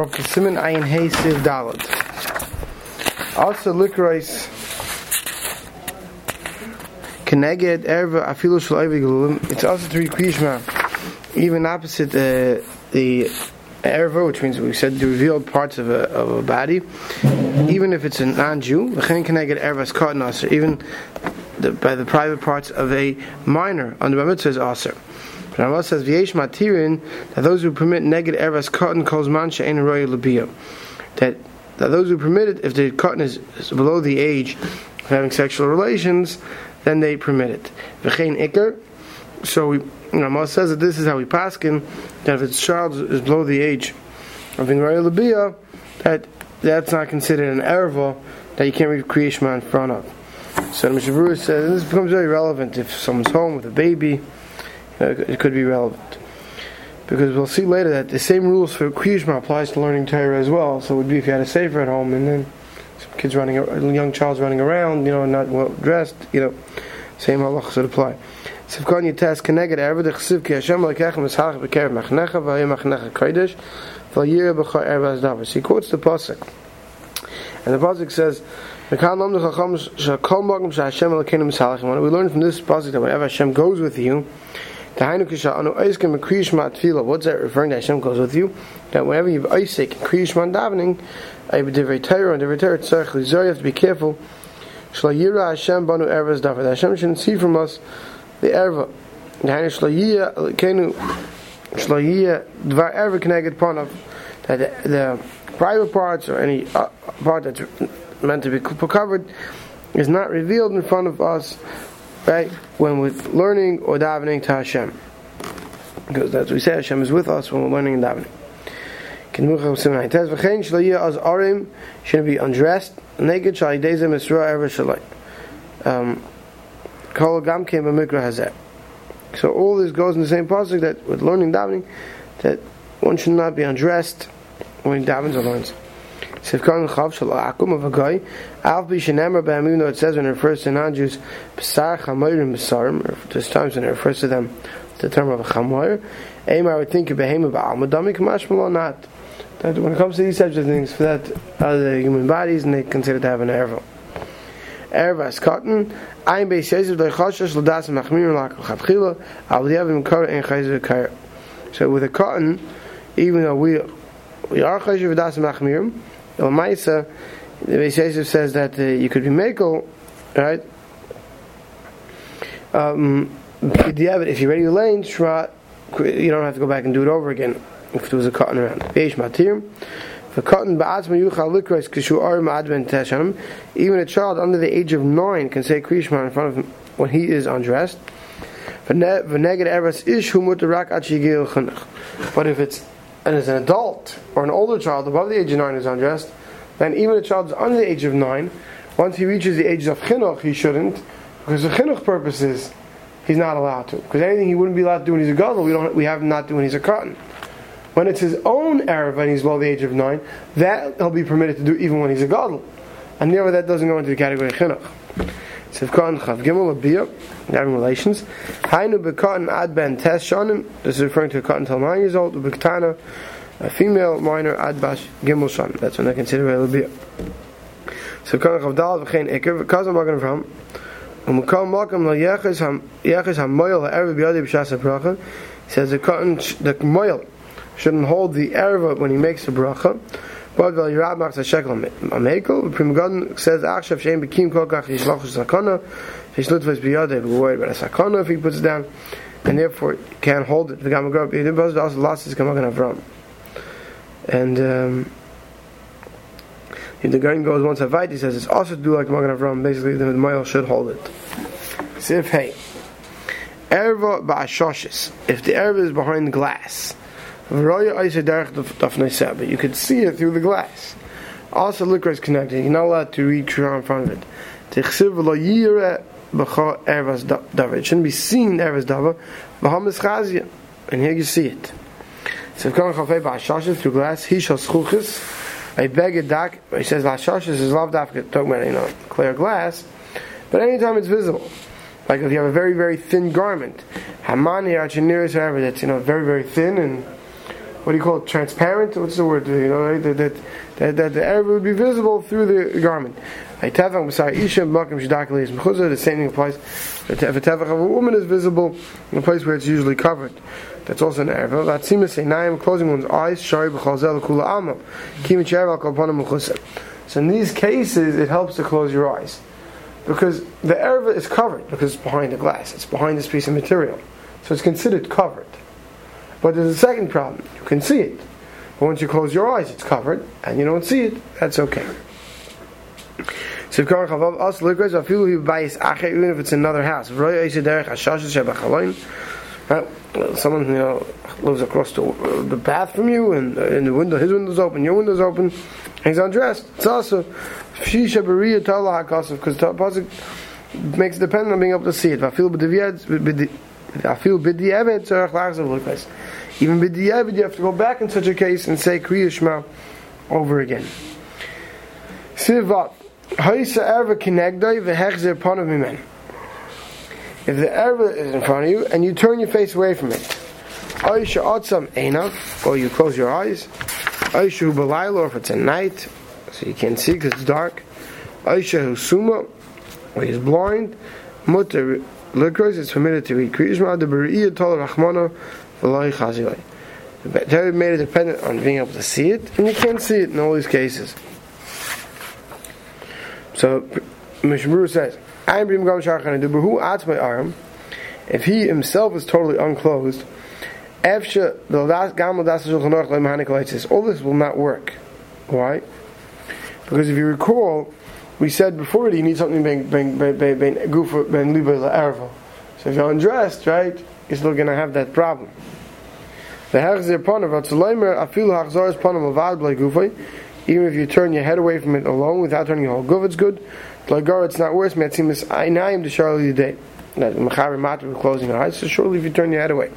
We're up to Simon Ayin Hey Siv Dalad. Also, Likrais Keneged Erva Afilu Shal Gelulim. It's also to read Kriyishma, even opposite uh, the Erva, which means we said the revealed parts of a, of a body, even if it's a non-Jew. V'chein Keneged Erva Skot even the, by the private parts of a minor under the mitzvah is aser. Rambam says v'yesh matirin that those who permit neged eras cotton calls mancha ein roya labia. That that those who permit it, if the cotton is, below the age of having sexual relations, then they permit it. V'chein ikar. So we, Rambam says that this is how we paskin that if its child is below the age of being roya labia, that that's not considered an erva that you can't read kriyishma in front of. So the Mishavur says this becomes very relevant if someone's home with a baby Uh, it could be relevant. Because we'll see later that the same rules for Kriyishma applies to learning Torah as well. So it would be if you had a safer at home and then some kids running, a young child's running around, you know, not well dressed, you know, same halachas would apply. Sivkon Yitas Keneged Erva Dechsiv Ki Hashem Lekechem Eschach Bekerev Machnecha Vayim Machnecha Kodesh Vayir B'cha Erva Azdavar. He quotes the pasuk, and the pasuk says. We learn from this pasuk that whenever Hashem goes with you, What's that referring to? Hashem goes with you. That whenever you have Isaac and Kriyishman davening, divrei Torah and divrei Torah You have to be careful. Shlayira Hashem banu ervas davar. Hashem shouldn't see from us the erva. That the, the private parts or any uh, part that's meant to be covered is not revealed in front of us right? When we're learning or davening to Hashem. Because that's what we say, Hashem is with us when we're learning and davening. Shouldn't be undressed. Naked. Um. So all this goes in the same pasuk that with learning davening, that one should not be undressed when he davens or learns. It says when it refers to non-Jews, b'sar chamoyrim b'sarim, there's times when it refers to them, the term of a chamoyer. Aim, I would think of behema ba'almadami, kamash malo not. That when it comes to these types of things, for that other human bodies, and they consider to have an erva. Erva cotton. Ein beis yezir doy choshesh l'das machmir l'akal chatchila, al yavim kar en chayzer kar. So with a cotton, even though we we are chayzer v'das machmirim, El Maisa, the Beis says that uh, you could be Mekel, right? Um, if you're ready to lane, you don't have to go back and do it over again if there was a cotton around. Beish Matir. For cotton ba'atzma yuchal likros kishu ar ma'adben teshanim. Even a child under the age of nine can say krishma in front of him when he is undressed. But if it's and as an adult or an older child above the age of nine is undressed, then even a child is under the age of nine, once he reaches the age of chinuch, he shouldn't, because the chinuch purposes, he's not allowed to. Because anything he wouldn't be allowed to do when he's a gadol, we don't, we have him not doing when he's a cotton. When it's his own erev and he's below the age of nine, that he'll be permitted to do even when he's a gadol, and therefore that doesn't go into the category of chinuch. Sivkan Chav Gimel Abiyah, having relations. Hainu Bekotan Ad Ben Tes Shanim, this is referring to a cotton until 9 years old, Bektana, a female minor Ad Bash Gimel Shanim, that's when they consider a Abiyah. Sivkan Chav Dal V'chein Iker, V'kazam Magen Avram, Umukam Makam La Yechis HaMoyel HaErev B'yadi B'shas HaBracha, says the cotton, the moil shouldn't hold the Erev when he makes the bracha, but vel yirad machs a shekel amekel. Prim God says achshav shein bekim kol kach yishlach sakana. Yishlut biyade worried about a sakana if he puts it down, and therefore can't hold it. The grub. It was also lost his kamagan Avram. And um, if the guy goes once a fight, he says it's also do like Magen Avram. Basically, the male should hold it. Sif hey, erva ba'ashoshis. If the erva is behind glass. But you could see it through the glass. Also, liquor is connected. You're not allowed to read Quran in front of it. It shouldn't be seen Ervas Dava. And here you see it. So through glass, he shall schuchis. I beg a dak. He says Lashashis is loved after talking about you know clear glass, but anytime it's visible, like if you have a very very thin garment, Hamani Archiniris, however, that's you know very very thin and what do you call it, transparent? What's the word? You know, right? that, that, that, that the Erev would be visible through the garment. The same thing applies. If a of a woman is visible in a place where it's usually covered, that's also an Erev. That seems to say, Naim closing one's eyes, So in these cases, it helps to close your eyes. Because the Erev is covered, because it's behind the glass, it's behind this piece of material. So it's considered covered. But there's a second problem. You can see it. But once you close your eyes, it's covered, and you don't see it. That's okay. So even if it's another house. Someone you know lives across the, the path from you, and, uh, and the window, his window's open, your window's open, and he's undressed. It's also because the makes it dependent on being able to see it. I feel b'di'evet tzarech lachzav l'kais. Even b'di'evet you have to go back in such a case and say kriyeshma over again. Sivat. Ha'isa erva kinegdai v'hechzer panav mimen. If the erva is in front of you and you turn your face away from it, Aisha atzam einav, or you close your eyes. Aisha hu or if it's at night, so you can't see because it's dark. Aisha hu suma, or he's blind. Mutter Likros is permitted to eat Kriyishma the Beriya Tol Rachmana V'loi Chazilai. The Torah made it dependent on being able to see it, and you can't see it in all these cases. So, Mishmur says, I'm Brim Gam Sharchan, Dubahu Atz my arm, if he himself is totally unclosed, Efsha, the last Gamal Das Shulchan all this will not work. Why? Because if you recall, we said before that you need something ben ben ben ben ben liba So if you're undressed, right, you're still going to have that problem. The. Even if you turn your head away from it alone without turning your whole guf, it's good. It's not worse. Charlie day. Closing your eyes. So surely if you turn your head away.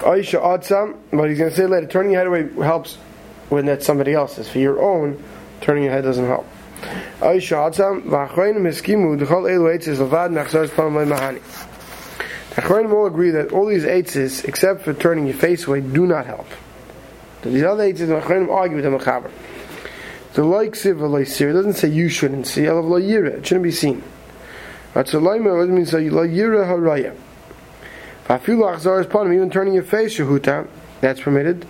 But he's going to say later, turning your head away helps when that's somebody else's. For your own, turning your head doesn't help. The Achronim all agree that all these eitzes, except for turning your face away, do not help. These other eitzes, the Achronim argue with the Mechaber. The like siv sir doesn't say you shouldn't see. It shouldn't be seen. But so laima means la yira haraya. Even turning your face shahuta. That's permitted.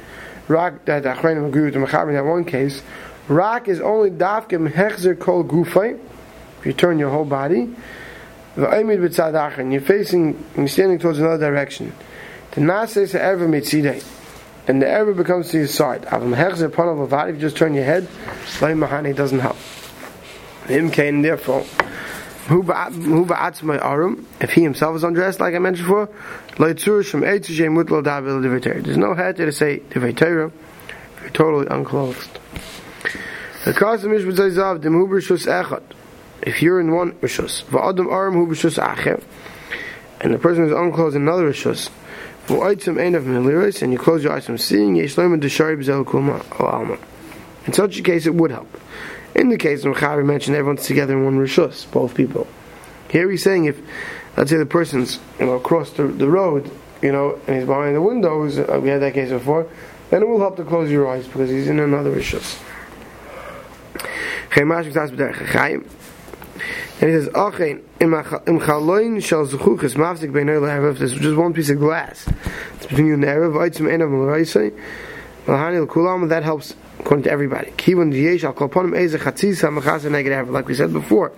Rock that Achronim agree with the Mechaber in that one case. Rak is only dafkim hechzer kol gufay. If you turn your whole body, v'aymid b'tzad and you're facing, you're standing towards another direction. The nases ever mitzidei, and the ever becomes to your side. Avam hechzer panav. If you just turn your head, lay mahani doesn't help. Him kain therefore. If he himself is undressed, like I mentioned before, there's no head to say if you're totally unclothed. If you're in one rishus, and the person is unclosed another rishus, and you close your eyes from seeing. In such a case, it would help. In the case of Chavi mentioned everyone's together in one rishus, both people. Here he's saying if, let's say the person's you know across the, the road, you know, and he's behind the windows, we had that case before, then it will help to close your eyes because he's in another rishus. And he says, Achein, im chaloin shal zuchuchis mafzik bein oil ha'erev, there's just one piece of glass. It's between you and the Erev, v'aitzim enav m'loraisai, v'hani l'kulam, that helps according to everybody. Kivon diyesh al kolponim eze chatzis ha'machas ha'neged Erev, like we said before.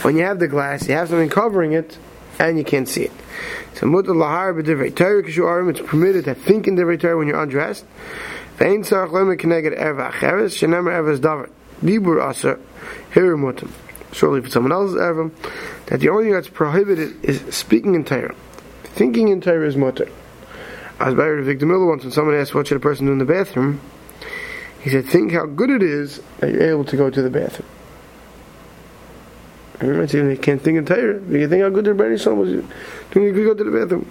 When you have the glass, you have something covering it, and you can't see it. So mutar lahar b'divrei Torah kishu arim, it's permitted to think in divrei Torah when you're undressed. Ve'in tzarach loim keneged Erev ha'cheres, shenemer Erev is davar. Dibur Aser, Hirimutim. Surely for someone else's Erevim, that the only thing that's prohibited is speaking in Torah. Thinking in Torah is mutter. As by Victor Miller once, when someone asked what should a person do in the bathroom, he said, think how good it is that you're able to go to the bathroom. I say they can't think in Torah. You think how good the Rebbeinu Son was doing you could go to the bathroom.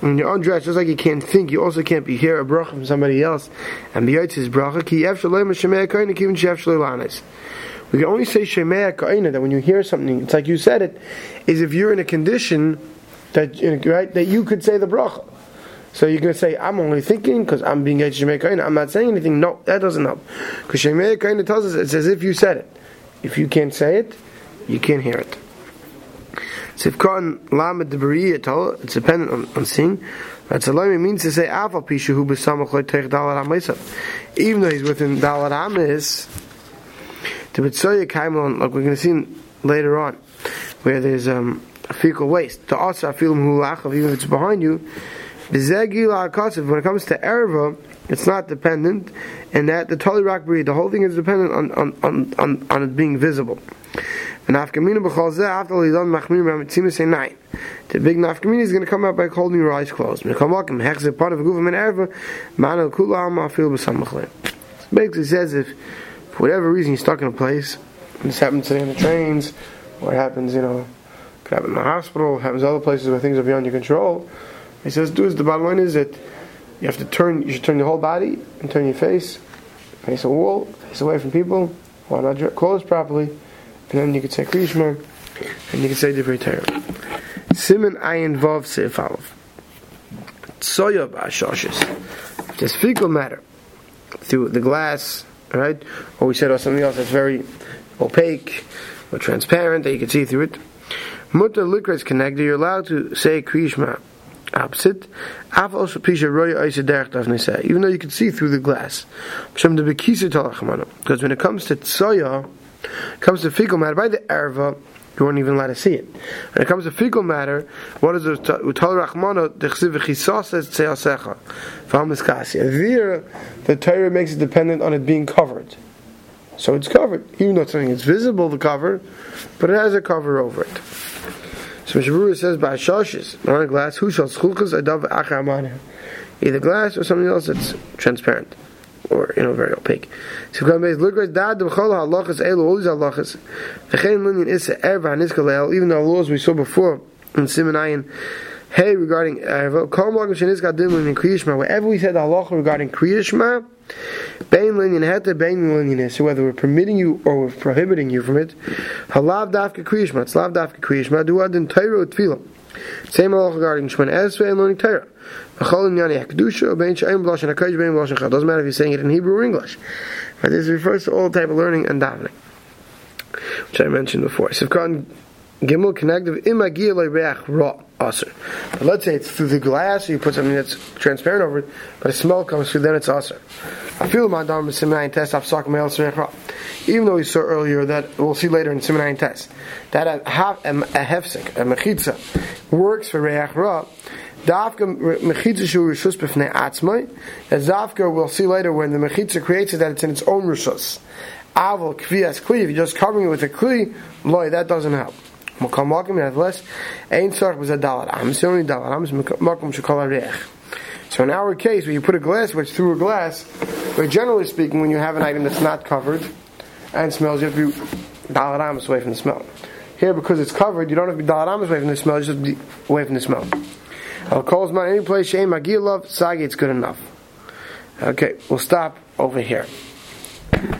When you're undressed, just like you can't think, you also can't be hear a bracha from somebody else and be his bracha. Ki We can only say Shemea Ka'ina, that when you hear something, it's like you said it, is if you're in a condition that, right, that you could say the bracha. So you're going to say, I'm only thinking because I'm being Shemea Ka'ina. I'm not saying anything. No, that doesn't help. Because Shemea Ka'ina tells us it's as if you said it. If you can't say it, you can't hear it. Sivkon Lamed Debriya it's dependent on, on seeing. That's a means to say Aval Pishu Hu B'Samach Teich Dalar Even though he's within Dalar Hamis, to B'Tzoya Kaimlon, like we're going to see later on, where there's um, fecal waste. To Asa Afilim Hulach, even if it's behind you, B'Zegil Akasav, when it comes to Erva, it's not dependent, and that the Tali Rock breed, the whole thing is dependent on, on, on, on, on it being visible. And Afkamina b'chol after lidon machmir b'mitzimus say nine. The big nafkamina is going to come out by holding your eyes closed. Mekamakim hechzer part of a guvim and erva manel kula alma afil b'samachle. Basically says if for whatever reason you're stuck in a place, this happens today on the trains, it happens, you know, could happen in the hospital, happens other places where things are beyond your control. He says, do is the bottom line is that you have to turn, you should turn your whole body and turn your face, face a wall, face away from people, why not clothes properly, and then you could say Krishma, and you could say Divrei Torah. Simon Ayin Vav Seif Aleph. Soya Ba'ashoshes. There's fecal matter through the glass, right? Or we said or something else that's very opaque or transparent that you can see through it. Mutter Likras connected, you're allowed to say Krishma opposite. Even though you can see through the glass. Because when it comes to tsoya, it comes to fecal matter, by the erva, you weren't even allowed to see it. When it comes to fecal matter, what is it? Utal Rachmana, dechsiv v'chisas says tseyasecha. There, the Torah makes it dependent on it being covered. So it's covered. Even though it's something it's visible, the cover, but it has a cover over it. So Mishabura says, by shoshes, on a glass, who shall schulkas adav achar Either glass or something else that's transparent or you know very opaque. So come base look at that the chol halachas elu all these halachas. V'chein linyan is erva haniskalel even the laws we saw before in Simon Hey, regarding erva, kol magam shenis din linyan kriyishma. Wherever we said the halacha regarding kriyishma, bein linyan heta, bein linyan is. So whether we're permitting you or we're prohibiting you from it, halav dafka kriyishma. It's lav dafka kriyishma. Do adin tayro tefillah. Same halacha regarding Shemon Esrei and learning Torah. Doesn't matter if you're saying it in Hebrew or English. But this refers to all type of learning and davening, which I mentioned before. Sivkan Gimel connective imagia reach ra But let's say it's through the glass, or you put something that's transparent over it, but a smell comes through, then it's ra. Even though we saw earlier that we'll see later in siminayin test that a hefsek a mechitza works for reach ra. Dafka mechitza shu rishus b'fnei atzmai. We'll see later when the mechitza creates it that it's in its own rishus. Aval kviyas kli. If you're just covering it with a kli, loy that doesn't help. Makam makim nevertheless, ein tzarch was a dalat ams. The only dalat ams makom shekol arech. So in our case, when you put a glass which through a glass, but generally speaking, when you have an item that's not covered and smells, you have to be dalat away from the smell. Here, because it's covered, you don't have to be dalat away from the smell, you just be away from the smell. Al calls my any place shame magilov sagi. It's good enough. Okay, we'll stop over here.